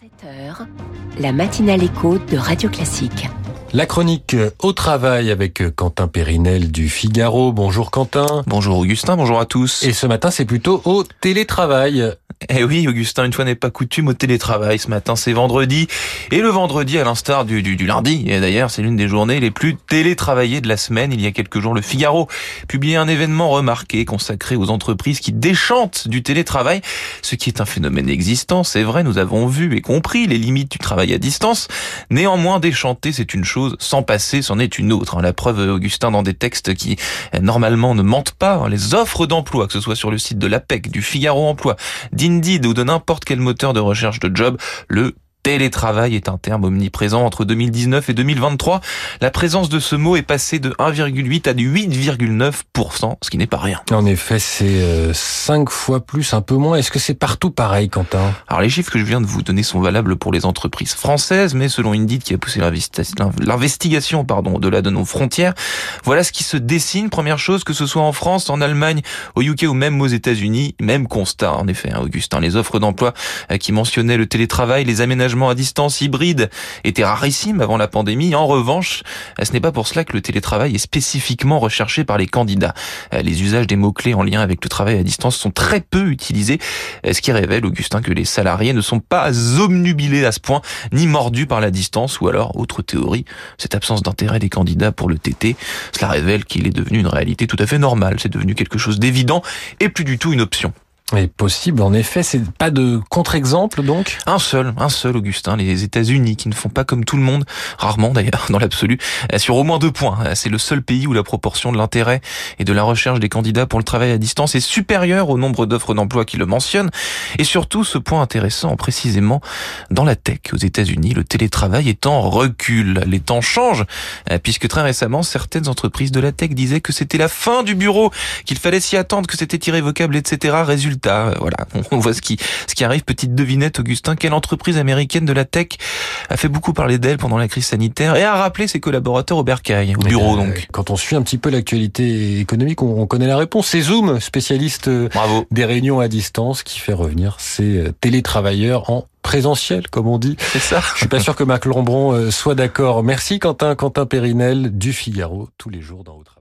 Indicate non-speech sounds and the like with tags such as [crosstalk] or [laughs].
7h, la matinale écho de Radio Classique. La chronique au travail avec Quentin Périnel du Figaro. Bonjour Quentin. Bonjour Augustin, bonjour à tous. Et ce matin, c'est plutôt au télétravail. Eh oui, Augustin, une fois n'est pas coutume au télétravail. Ce matin, c'est vendredi. Et le vendredi, à l'instar du, du, lundi, et d'ailleurs, c'est l'une des journées les plus télétravaillées de la semaine. Il y a quelques jours, le Figaro publiait un événement remarqué consacré aux entreprises qui déchantent du télétravail, ce qui est un phénomène existant. C'est vrai, nous avons vu et compris les limites du travail à distance. Néanmoins, déchanter, c'est une chose. Sans passer, c'en est une autre. La preuve, Augustin, dans des textes qui, normalement, ne mentent pas. Les offres d'emploi, que ce soit sur le site de l'APEC, du Figaro Emploi, d'Indeed ou de n'importe quel moteur de recherche de job, le télétravail est un terme omniprésent entre 2019 et 2023. La présence de ce mot est passée de 1,8 à 8,9%, ce qui n'est pas rien. En effet, c'est 5 fois plus, un peu moins. Est-ce que c'est partout pareil, Quentin? Alors les chiffres que je viens de vous donner sont valables pour les entreprises françaises, mais selon Indeed qui a poussé l'investigation pardon, au-delà de nos frontières, voilà ce qui se dessine. Première chose, que ce soit en France, en Allemagne, au UK ou même aux États-Unis, même constat en effet, hein, Augustin. Les offres d'emploi qui mentionnaient le télétravail, les aménagements à distance hybride était rarissime avant la pandémie. En revanche, ce n'est pas pour cela que le télétravail est spécifiquement recherché par les candidats. Les usages des mots-clés en lien avec le travail à distance sont très peu utilisés, ce qui révèle, Augustin, que les salariés ne sont pas omnubilés à ce point, ni mordus par la distance, ou alors, autre théorie, cette absence d'intérêt des candidats pour le TT, cela révèle qu'il est devenu une réalité tout à fait normale, c'est devenu quelque chose d'évident et plus du tout une option. Est possible, en effet, c'est pas de contre-exemple donc? Un seul, un seul Augustin, les États-Unis qui ne font pas comme tout le monde, rarement d'ailleurs [laughs] dans l'absolu, sur au moins deux points. C'est le seul pays où la proportion de l'intérêt et de la recherche des candidats pour le travail à distance est supérieure au nombre d'offres d'emploi qui le mentionnent. Et surtout, ce point intéressant précisément dans la tech aux États-Unis, le télétravail est en recul. Les temps changent puisque très récemment, certaines entreprises de la tech disaient que c'était la fin du bureau, qu'il fallait s'y attendre, que c'était irrévocable, etc. Résultat voilà, [laughs] on voit ce qui, ce qui arrive. Petite devinette, Augustin, quelle entreprise américaine de la tech a fait beaucoup parler d'elle pendant la crise sanitaire et a rappelé ses collaborateurs au bercail, au bureau donc. Quand on suit un petit peu l'actualité économique, on, connaît la réponse. C'est Zoom, spécialiste Bravo. des réunions à distance, qui fait revenir ses télétravailleurs en présentiel, comme on dit. C'est ça. Je suis pas sûr que Marc Lombron soit d'accord. Merci Quentin, Quentin Périnel du Figaro, tous les jours dans votre